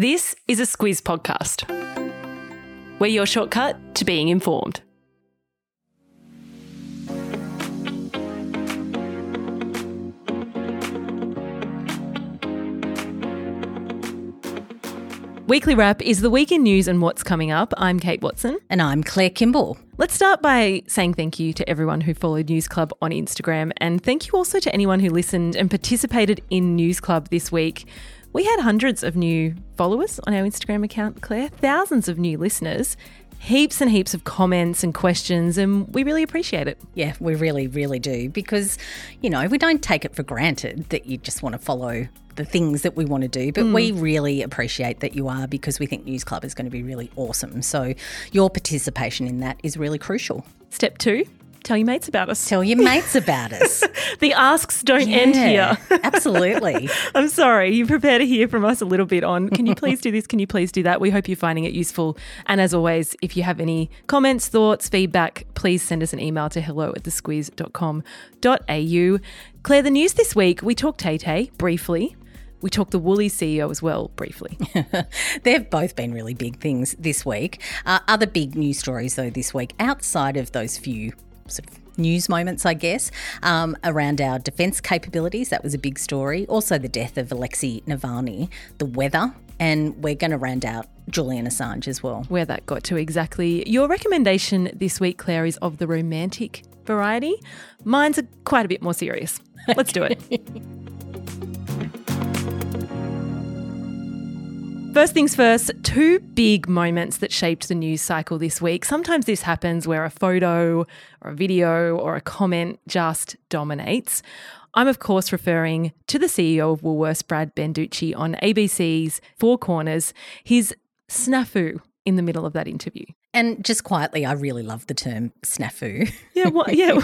This is a Squiz podcast. We're your shortcut to being informed. Weekly Wrap is the week in news and what's coming up. I'm Kate Watson. And I'm Claire Kimball. Let's start by saying thank you to everyone who followed News Club on Instagram. And thank you also to anyone who listened and participated in News Club this week. We had hundreds of new followers on our Instagram account, Claire, thousands of new listeners, heaps and heaps of comments and questions, and we really appreciate it. Yeah, we really, really do because, you know, we don't take it for granted that you just want to follow the things that we want to do, but mm. we really appreciate that you are because we think News Club is going to be really awesome. So your participation in that is really crucial. Step two tell your mates about us. Tell your mates about us. the asks don't yeah, end here. absolutely. I'm sorry. You prepare to hear from us a little bit on can you please do this? Can you please do that? We hope you're finding it useful. And as always, if you have any comments, thoughts, feedback, please send us an email to hello at thesquiz.com.au. Claire, the news this week, we talked Tay Tay briefly. We talked the Woolies CEO as well, briefly. They've both been really big things this week. Uh, other big news stories, though, this week, outside of those few sort of news moments, I guess, um, around our defence capabilities. That was a big story. Also, the death of Alexei Navalny, the weather, and we're going to round out Julian Assange as well. Where that got to exactly. Your recommendation this week, Claire, is of the romantic variety. Mine's quite a bit more serious. Let's do it. First things first, two big moments that shaped the news cycle this week. Sometimes this happens where a photo or a video or a comment just dominates. I'm, of course, referring to the CEO of Woolworths, Brad Banducci, on ABC's Four Corners, his snafu in the middle of that interview. And just quietly, I really love the term snafu. Yeah, what, yeah.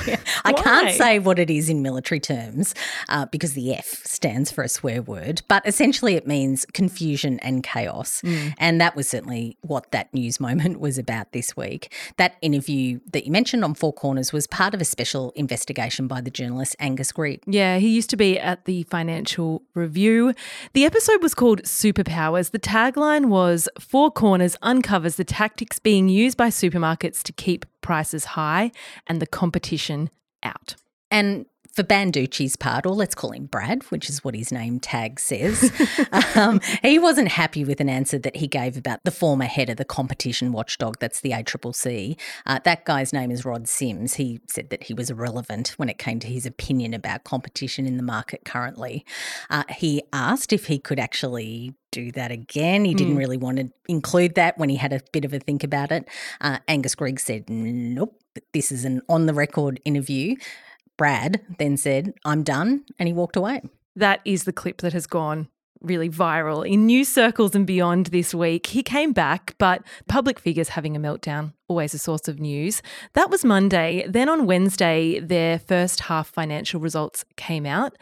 I can't say what it is in military terms uh, because the F stands for a swear word, but essentially it means confusion and chaos. Mm. And that was certainly what that news moment was about this week. That interview that you mentioned on Four Corners was part of a special investigation by the journalist Angus Grigg. Yeah, he used to be at the Financial Review. The episode was called Superpowers. The tagline was Four Corners uncovers the tactics being used by supermarkets to keep prices high and the competition out. And for Banducci's part, or let's call him Brad, which is what his name tag says, um, he wasn't happy with an answer that he gave about the former head of the competition watchdog, that's the ACCC. Uh, that guy's name is Rod Sims. He said that he was irrelevant when it came to his opinion about competition in the market currently. Uh, he asked if he could actually do that again. He didn't mm. really want to include that when he had a bit of a think about it. Uh, Angus Grigg said, nope, this is an on the record interview. Brad then said, I'm done, and he walked away. That is the clip that has gone really viral in news circles and beyond this week. He came back, but public figures having a meltdown, always a source of news. That was Monday. Then on Wednesday, their first half financial results came out.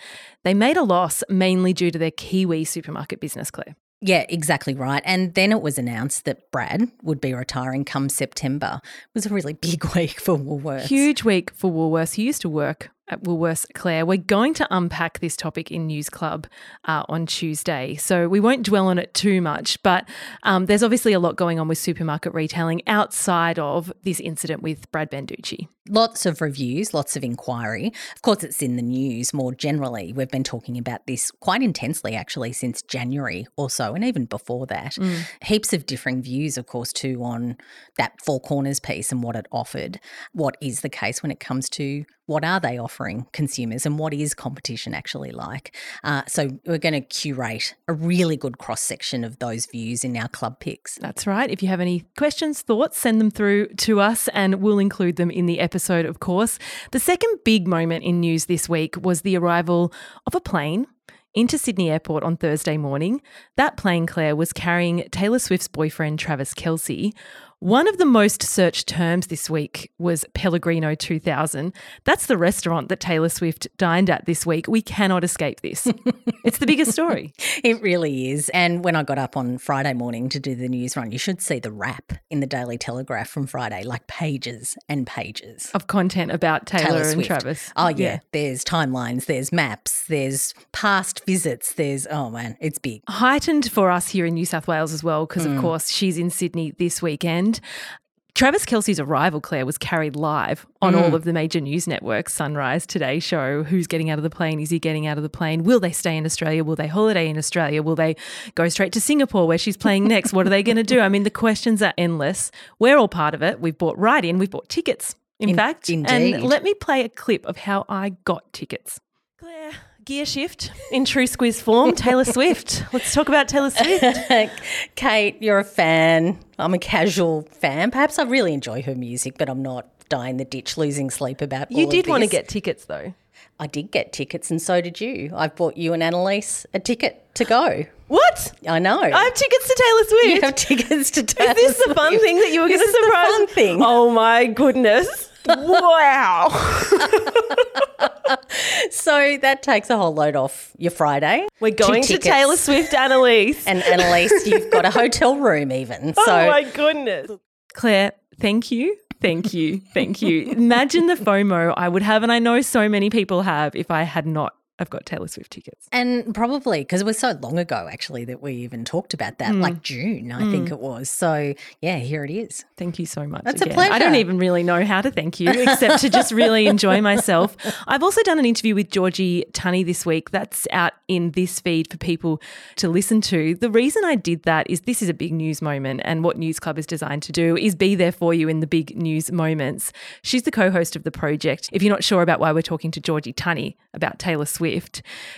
They made a loss mainly due to their Kiwi supermarket business, Claire. Yeah, exactly right. And then it was announced that Brad would be retiring come September. It was a really big week for Woolworths. Huge week for Woolworths. He used to work at Woolworths, Claire. We're going to unpack this topic in News Club uh, on Tuesday, so we won't dwell on it too much. But um, there's obviously a lot going on with supermarket retailing outside of this incident with Brad Banducci. Lots of reviews, lots of inquiry. Of course, it's in the news more generally. We've been talking about this quite intensely, actually, since January or so, and even before that. Mm. Heaps of differing views, of course, too, on that Four Corners piece and what it offered. What is the case when it comes to what are they offering consumers and what is competition actually like? Uh, so we're going to curate a really good cross section of those views in our club picks. That's right. If you have any questions, thoughts, send them through to us and we'll include them in the episode, of course. The second big moment in news this week was the arrival of a plane into Sydney Airport on Thursday morning. That plane, Claire, was carrying Taylor Swift's boyfriend, Travis Kelce. One of the most searched terms this week was Pellegrino 2000. That's the restaurant that Taylor Swift dined at this week. We cannot escape this. it's the biggest story. It really is. And when I got up on Friday morning to do the news run, you should see the wrap in the Daily Telegraph from Friday, like pages and pages of content about Taylor, Taylor and Swift. Travis. Oh, yeah. There's timelines, there's maps, there's past visits, there's, oh man, it's big. Heightened for us here in New South Wales as well, because of mm. course she's in Sydney this weekend. Travis Kelce's arrival, Claire, was carried live on all mm. of the major news networks Sunrise, Today Show. Who's getting out of the plane? Is he getting out of the plane? Will they stay in Australia? Will they holiday in Australia? Will they go straight to Singapore where she's playing next? what are they going to do? I mean, the questions are endless. We're all part of it. We've bought right in, we've bought tickets, in, In- fact. indeed. And let me play a clip of how I got tickets. Claire, gear shift in true squiz form. Taylor Swift. Let's talk about Taylor Swift. Kate, you're a fan. I'm a casual fan. Perhaps I really enjoy her music, but I'm not dying the ditch, losing sleep about You did want to get tickets though. I did get tickets, and so did you. I bought you and Annalise a ticket to go. What? I know. I have tickets to Taylor Swift. you have tickets to Taylor Swift. Is this the fun thing that you were going to is the surprise? fun thing. Oh my goodness. wow. So that takes a whole load off your Friday. We're going to. Taylor Swift, Annalise. And Annalise, you've got a hotel room even. Oh so oh my goodness. Claire, thank you. Thank you. Thank you. Imagine the FOMO I would have, and I know so many people have if I had not have got Taylor Swift tickets. And probably because it was so long ago, actually, that we even talked about that, Hmm. like June, I think it was. So, yeah, here it is. Thank you so much. That's a again. I don't even really know how to thank you except to just really enjoy myself. I've also done an interview with Georgie Tunny this week. That's out in this feed for people to listen to. The reason I did that is this is a big news moment, and what News Club is designed to do is be there for you in the big news moments. She's the co host of the project. If you're not sure about why we're talking to Georgie Tunny about Taylor Swift,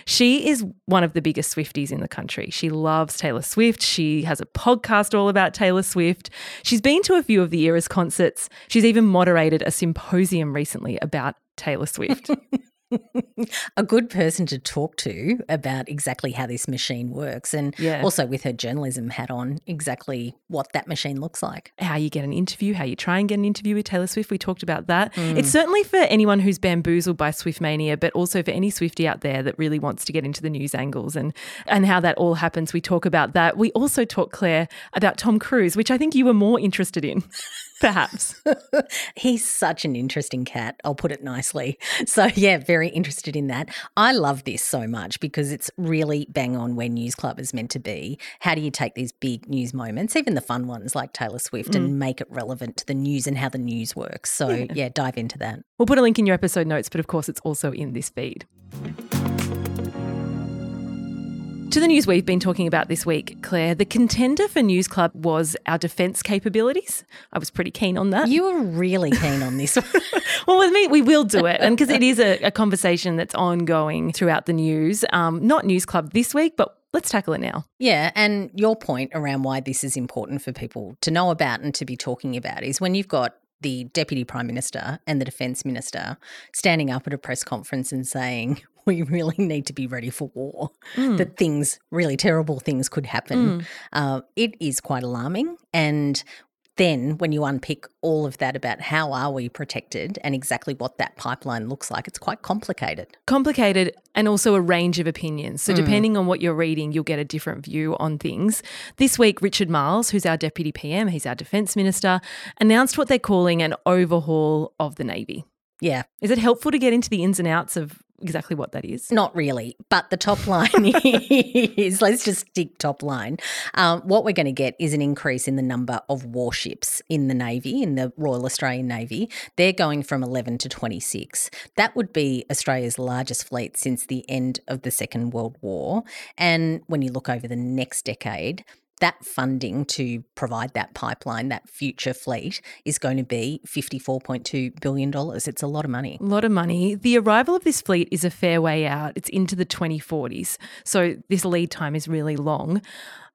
she is one of the biggest Swifties in the country. She loves Taylor Swift. She has a podcast all about Taylor Swift. She's been to a few of the Eras concerts. She's even moderated a symposium recently about Taylor Swift. A good person to talk to about exactly how this machine works and Yeah. also with her journalism hat on, exactly what that machine looks like. how you get an interview, how you try and get an interview with Taylor Swift. We talked about that. Hmm. It's certainly for anyone who's bamboozled by Swift mania, but also for any Swifty out there that really wants to get into the news angles and and how that all happens. We talk about that. We also talk, Claire, about Tom Cruise, which I think you were more interested in, perhaps. He's such an interesting cat, I'll put it nicely. So, yeah, very interested in that. I love this so much because it's really bang on where News Club is meant to be. How do you take these big news moments, even the fun ones like Taylor Swift, and mm. make it relevant to the news and how the news works? So, yeah, dive into that. We'll put a link in your episode notes, but of course, it's also in this feed. To the news we've been talking about this week, Claire, the contender for News Club was our defence capabilities. I was pretty keen on that. You were really keen on this one. Well, with me, we will do it. And because it is a, a conversation that's ongoing throughout the news, um, not News Club this week, but let's tackle it now. Yeah, and your point around why this is important for people to know about and to be talking about is when you've got the Deputy Prime Minister and the Defence Minister standing up at a press conference and saying, we really need to be ready for war, hmm. that things, really terrible things could happen. Hmm. Uh, it is quite alarming. And then when you unpick all of that about how are we protected and exactly what that pipeline looks like, it's quite complicated. Complicated and also a range of opinions. So, hmm. depending on what you're reading, you'll get a different view on things. This week, Richard Marles, who's our Deputy PM, he's our Defence Minister, announced what they're calling an overhaul of the Navy. Yeah, Is it helpful to get into the ins and outs of exactly what that is? Not really, but the top line is let's just stick top line. Um, what we're going to get is an increase in the number of warships in the Navy, in the Royal Australian Navy. They're going from 11 to 26. That would be Australia's largest fleet since the end of the Second World War. And when you look over the next decade, that funding to provide that pipeline, that future fleet, is going to be $54.2 billion. It's a lot of money. A lot of money. The arrival of this fleet is a fair way out. It's into the 2040s. So this lead time is really long.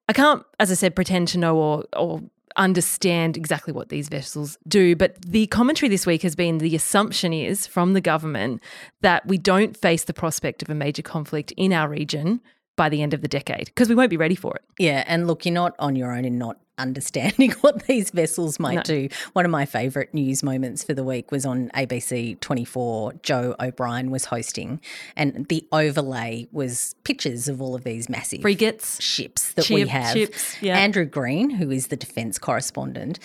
I can't, as I said, pretend to know or, or understand exactly what these vessels do, but the commentary this week has been the assumption is from the government that we don't face the prospect of a major conflict in our region by the end of the decade because we won't be ready for it. Yeah, and look, you're not on your own in not understanding what these vessels might No. do. One of my favourite news moments for the week was on ABC 24. Joe O'Brien was hosting, and the overlay was pictures of all of these massive Frigates. ships that we have. chips, yeah. Andrew Green, who is the defence correspondent,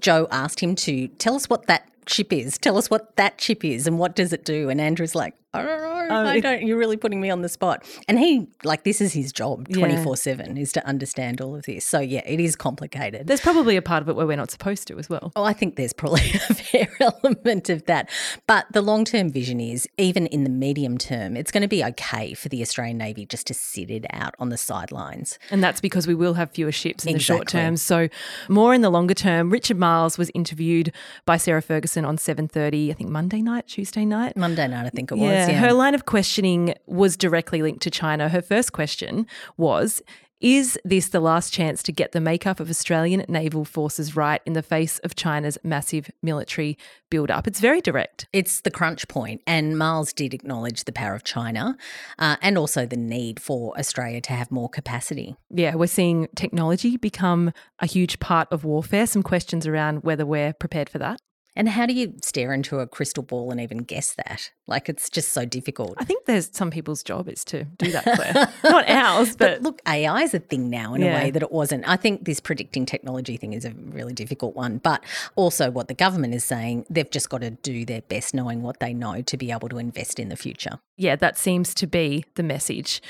Joe asked him to tell us what that ship is. Tell us what that ship is and what does it do? And Andrew's like, I don't know. Oh, I don't. You're really putting me on the spot. And he, like, this is his job Yeah. 24 7 is to understand all of this. So, yeah, it is complicated. There's probably a part of it where we're not supposed to as well. Oh, I think there's probably a fair element of that. But the long term vision is, even in the medium term, it's going to be okay for the Australian Navy just to sit it out on the sidelines. And that's because we will have fewer ships in the short term. So more in the longer term. Richard Marles was interviewed by Sarah Ferguson on 7.30, I think Monday night, Tuesday night. Monday night, I think it was. Yeah, Yeah. her line of questioning was directly linked to China. Her first question was Is this the last chance to get the makeup of Australian naval forces right in the face of China's massive military build up? It's very direct. It's the crunch point, and Marles did acknowledge the power of China uh, and also the need for Australia to have more capacity. Yeah, we're seeing technology become a huge part of warfare. Some questions around whether we're prepared for that. And how do you stare into a crystal ball and even guess that? Like, it's just so difficult. I think there's some people's job is to do that, Claire. Not ours, but, But look, AI is a thing now in Yeah. a way that it wasn't. I think this predicting technology thing is a really difficult one. But also, what the government is saying, they've just got to do their best knowing what they know to be able to invest in the future. yeah, that seems to be the message.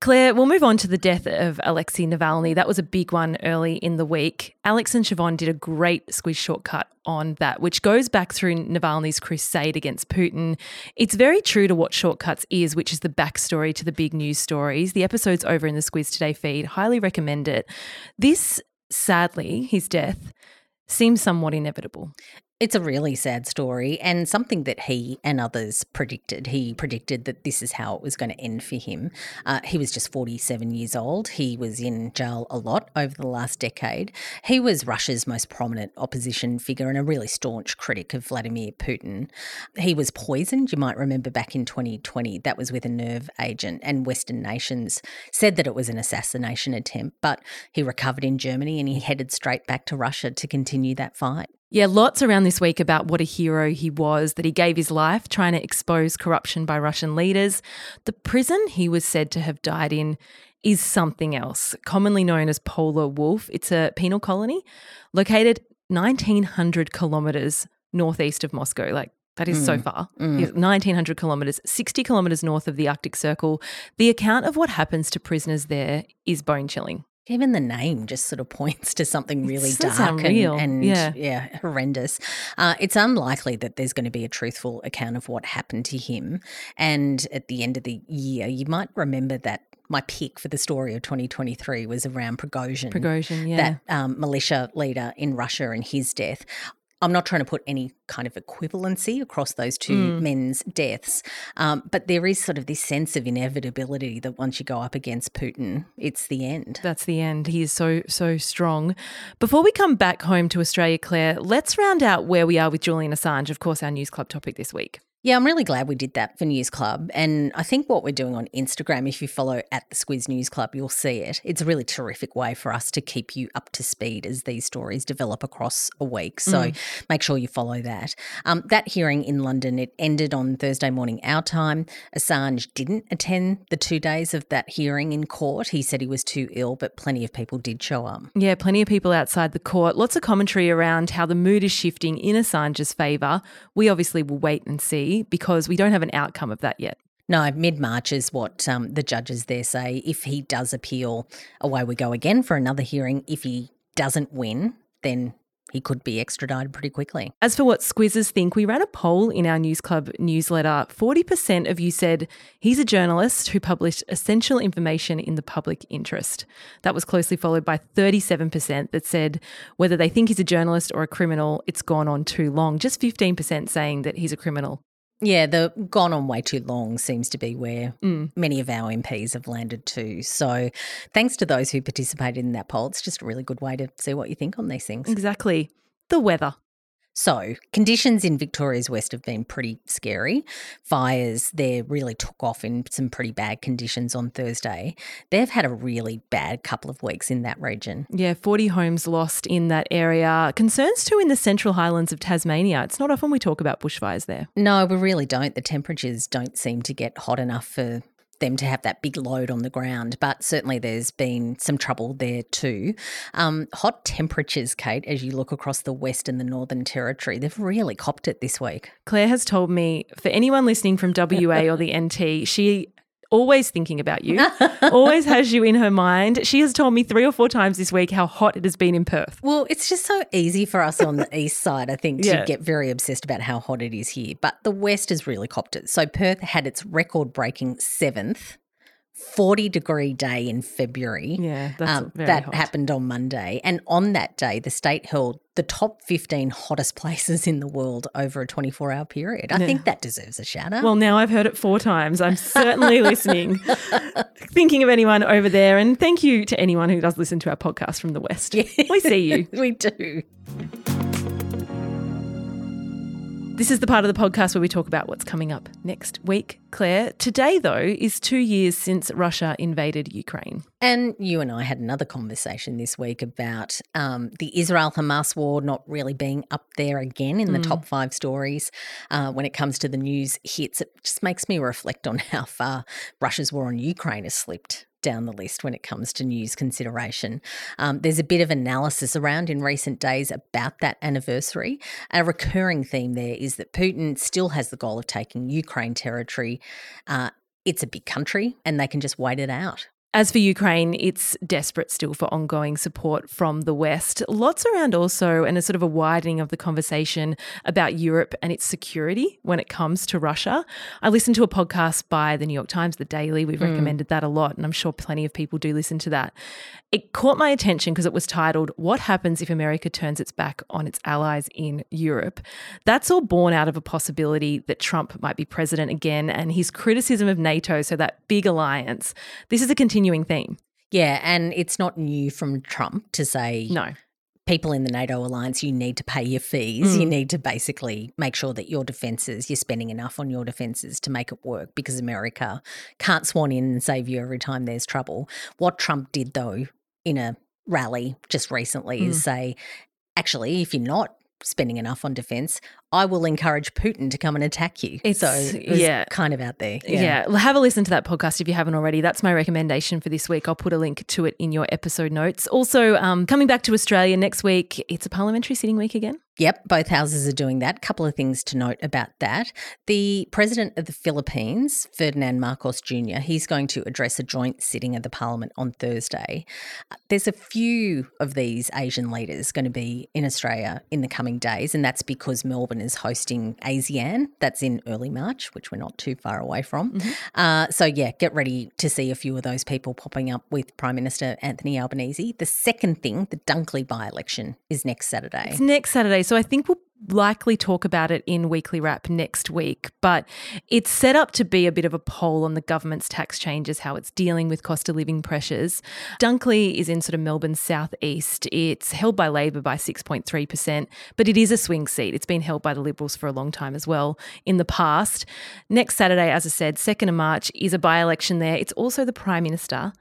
Claire, we'll move on to the death of Alexei Navalny. That was a big one early in the week. Alex and Siobhan did a great Squiz shortcut on that, which goes back through Navalny's crusade against Putin. It's very true to what Shortcuts is, which is the backstory to the big news stories. The episode's over in the Squiz Today feed. Highly recommend it. This, sadly, his death, seems somewhat inevitable. It's a really sad story and something that he and others predicted. He predicted that this is how it was going to end for him. Uh, he was just 47 years old. He was in jail a lot over the last decade. He was Russia's most prominent opposition figure and a really staunch critic of Vladimir Putin. He was poisoned, you might remember back in 2020. That was with a nerve agent, and Western nations said that it was an assassination attempt, but he recovered in Germany and he headed straight back to Russia to continue that fight. Yeah, lots around this week about what a hero he was, that he gave his life trying to expose corruption by Russian leaders. The prison he was said to have died in is something else, commonly known as Polar Wolf. It's a penal colony located 1900 kilometers northeast of Moscow. Like, that is so mm, far. Mm. It's 1900 kilometers, 60 kilometers north of the Arctic Circle. The account of what happens to prisoners there is bone chilling. Even the name just sort of points to something really dark and, and Yeah. yeah. horrendous. Uh, it's unlikely that there's going to be a truthful account of what happened to him. And at the end of the year, you might remember that my pick for the story of 2023 was around Prigozhin, Prigozhin, yeah. that um, militia leader in Russia and his death. I'm not trying to put any kind of equivalency across those two Mm. men's deaths, um, but there is sort of this sense of inevitability that once you go up against Putin, it's the end. That's the end. He is so, so strong. Before we come back home to Australia, Claire, let's round out where we are with Julian Assange, of course, our News Club topic this week. Yeah, I'm really glad we did that for News Club. And I think what we're doing on Instagram, if you follow at the Squiz News Club, you'll see it. It's a really terrific way for us to keep you up to speed as these stories develop across a week. So make sure you follow that. Um, that hearing in London, it ended on Thursday morning our time. Assange didn't attend the two days of that hearing in court. He said he was too ill, but plenty of people did show up. Yeah, plenty of people outside the court. Lots of commentary around how the mood is shifting in Assange's favour. We obviously will wait and see because we don't have an outcome of that yet. No, mid March is what um, the judges there say. If he does appeal, away we go again for another hearing. If he doesn't win, then he could be extradited pretty quickly. As for what squizzes think, we ran a poll in our News Club newsletter. 40% of you said he's a journalist who published essential information in the public interest. That was closely followed by 37% that said whether they think he's a journalist or a criminal, it's gone on too long. Just 15% saying that he's a criminal. Yeah, the gone on way too long seems to be where Mm. many of our MPs have landed too. So thanks to those who participated in that poll. It's just a really good way to see what you think on these things. Exactly. The weather. So, conditions in Victoria's west have been pretty scary. Fires there really took off in some pretty bad conditions on Thursday. They've had a really bad couple of weeks in that region. Yeah, 40 homes lost in that area. Concerns too in the central highlands of Tasmania. It's not often we talk about bushfires there. No, we really don't. The temperatures don't seem to get hot enough for them to have that big load on the ground, but certainly there's been some trouble there too. Um, hot temperatures, Kate, as you look across the West and the Northern Territory, they've really copped it this week. Claire has told me for anyone listening from WA or the NT, she always thinking about you, always has you in her mind. She has told me three or four times this week how hot it has been in Perth. Well, it's just so easy for us on the east side, I think, to yeah. get very obsessed about how hot it is here. But the west has really copped it. So Perth had its record breaking seventh 40 degree day in February. Yeah, um, that hot. happened on Monday. And on that day, the state held the top 15 hottest places in the world over a 24 hour period. I yeah. think that deserves a shout out. Well, now I've heard it four times. I'm certainly listening, thinking of anyone over there. And thank you to anyone who does listen to our podcast from the West. Yeah. We see you. we do. This is the part of the podcast where we talk about what's coming up next week. Claire, today, though, is two years since Russia invaded Ukraine. And you and I had another conversation this week about um, the Israel Hamas war not really being up there again in the mm. top five stories uh, when it comes to the news hits. It just makes me reflect on how far Russia's war on Ukraine has slipped down the list when it comes to news consideration. Um, there's a bit of analysis around in recent days about that anniversary. A recurring theme there is that Putin still has the goal of taking Ukraine territory. Uh, it's a big country and they can just wait it out. As for Ukraine, it's desperate still for ongoing support from the West. Lots around also, and a sort of a widening of the conversation about Europe and its security when it comes to Russia. I listened to a podcast by the New York Times, The Daily. We've mm. recommended that a lot, and I'm sure plenty of people do listen to that. It caught my attention because it was titled, What Happens If America Turns Its Back on Its Allies in Europe? That's all born out of a possibility that Trump might be president again and his criticism of NATO, so that big alliance. This is a continuation continuing theme. Yeah, and it's not new from Trump to say no. People in the NATO alliance, you need to pay your fees. Mm. You need to basically make sure that your defences, you're spending enough on your defences to make it work because America can't swan in and save you every time there's trouble. What Trump did, though, in a rally just recently mm. is say, actually, if you're not spending enough on defense, I will encourage Putin to come and attack you. It's, so yeah, kind of out there. Yeah. yeah. have a listen to that podcast if you haven't already. That's my recommendation for this week. I'll put a link to it in your episode notes. Also, um, coming back to Australia next week, it's a parliamentary sitting week again. Yep, both houses are doing that. Couple of things to note about that. The president of the Philippines, Ferdinand Marcos Jr., he's going to address a joint sitting of the parliament on Thursday. There's a few of these Asian leaders going to be in Australia in the coming days, and that's because Melbourne is hosting ASEAN. That's in early March, which we're not too far away from. Mm-hmm. Uh, so, yeah, get ready to see a few of those people popping up with Prime Minister Anthony Albanese. The second thing, the Dunkley by election, is next Saturday. It's next Saturday. So I think we'll likely talk about it in Weekly Wrap next week, but it's set up to be a bit of a poll on the government's tax changes, how it's dealing with cost of living pressures. Dunkley is in sort of Melbourne's southeast. It's held by Labor by 6.3%, but it is a swing seat. It's been held by the Liberals for a long time as well in the past. Next Saturday, as I said, 2nd of March, is a by election there. It's also the Prime Minister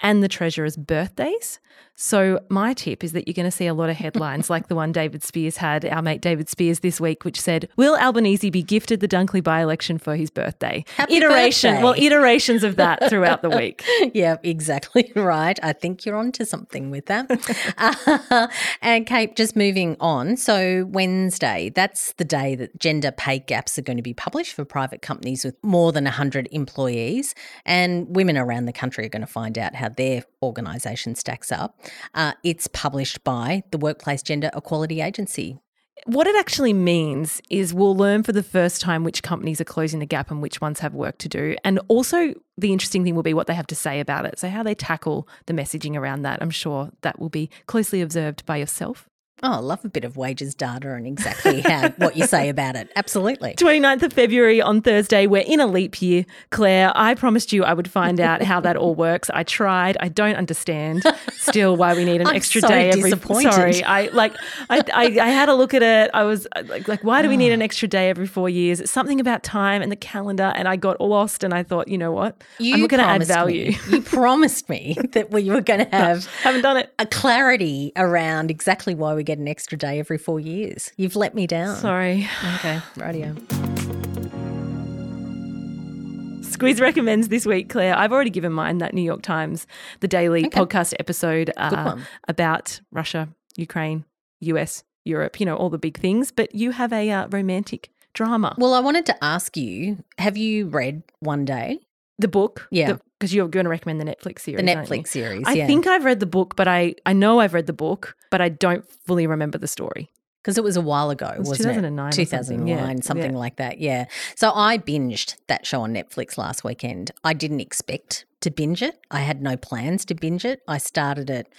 and the Treasurer's birthdays. So, my tip is that you're going to see a lot of headlines like the one David Speers had, our mate David Speers this week, which said, Will Albanese be gifted the Dunkley by election for his birthday? Happy Iteration. Birthday. Well, iterations of that throughout the week. yeah, exactly right. I think you're onto something with that. uh, and Kate, just moving on. So, Wednesday, that's the day that gender pay gaps are going to be published for private companies with more than 100 employees. And women around the country are going to find out how their organisation stacks up. Uh, it's published by the Workplace Gender Equality Agency. What it actually means is we'll learn for the first time which companies are closing the gap and which ones have work to do. And also, the interesting thing will be what they have to say about it. So, how they tackle the messaging around that. I'm sure that will be closely observed by yourself Oh, I love a bit of wages data and exactly how what you say about it. Absolutely. 29th of February on Thursday. We're in a leap year. Claire, I promised you I would find out how that all works. I tried. I don't understand still why we need an I'm extra so day every. Sorry. I like I, I I had a look at it. I was uh, like like why do we need an extra day every 4 years? It's something about time and the calendar and I got lost and I thought, you know what? You I'm going to add value. Me, you promised me that we were going to have Haven't done it. a clarity around exactly why we get an extra day every four years. You've let me down. Sorry. Okay, radio. Squiz recommends this week, Claire. I've already given mine that New York Times, the daily Okay. podcast episode uh, about Russia, Ukraine, US, Europe, you know, all the big things. But you have a uh, romantic drama. Well, I wanted to ask you have you read One Day, the book. Yeah. Because you're going to recommend the Netflix series. the? Netflix series? I yeah. think I've read the book, but I, I know I've read the book, but I don't fully remember the story. because it was a while ago, was wasn't 2009 or it? something, 2009, yeah, something yeah. like that. Yeah. So I binged that show on Netflix last weekend. I didn't expect to binge it. I had no plans to binge it. I started it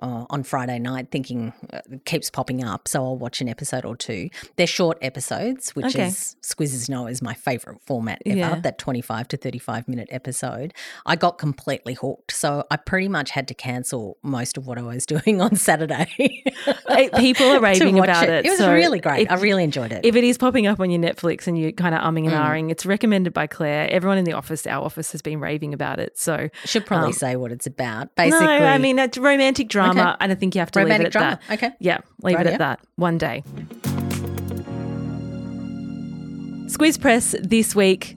uh, on Friday night, thinking uh, it keeps popping up, so I'll watch an episode or two. They're short episodes, which Okay. is Squizzes know is my favorite format ever. Yeah. That 25 to 35 minute episode. I got completely hooked, so I pretty much had to cancel most of what I was doing on Saturday. People are raving about it. It was so really great. if- I really enjoyed it. If it is popping up on your Netflix and you're kind of umming and Mm. ahhing, it's recommended by Claire. Everyone in the office, our office, has been raving about it. So Should probably um, say what it's about. Basically, no, I mean it's romantic drama, Okay. and I think you have to leave romantic it at drama. that. Okay. Yeah, leave it Rightio. at that. One day. Squiz Press this week.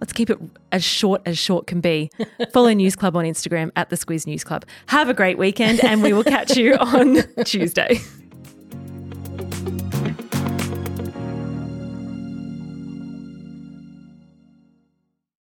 Let's keep it as short as short can be. Follow News Club on Instagram at the Squiz News Club. Have a great weekend, and we will catch you on Tuesday.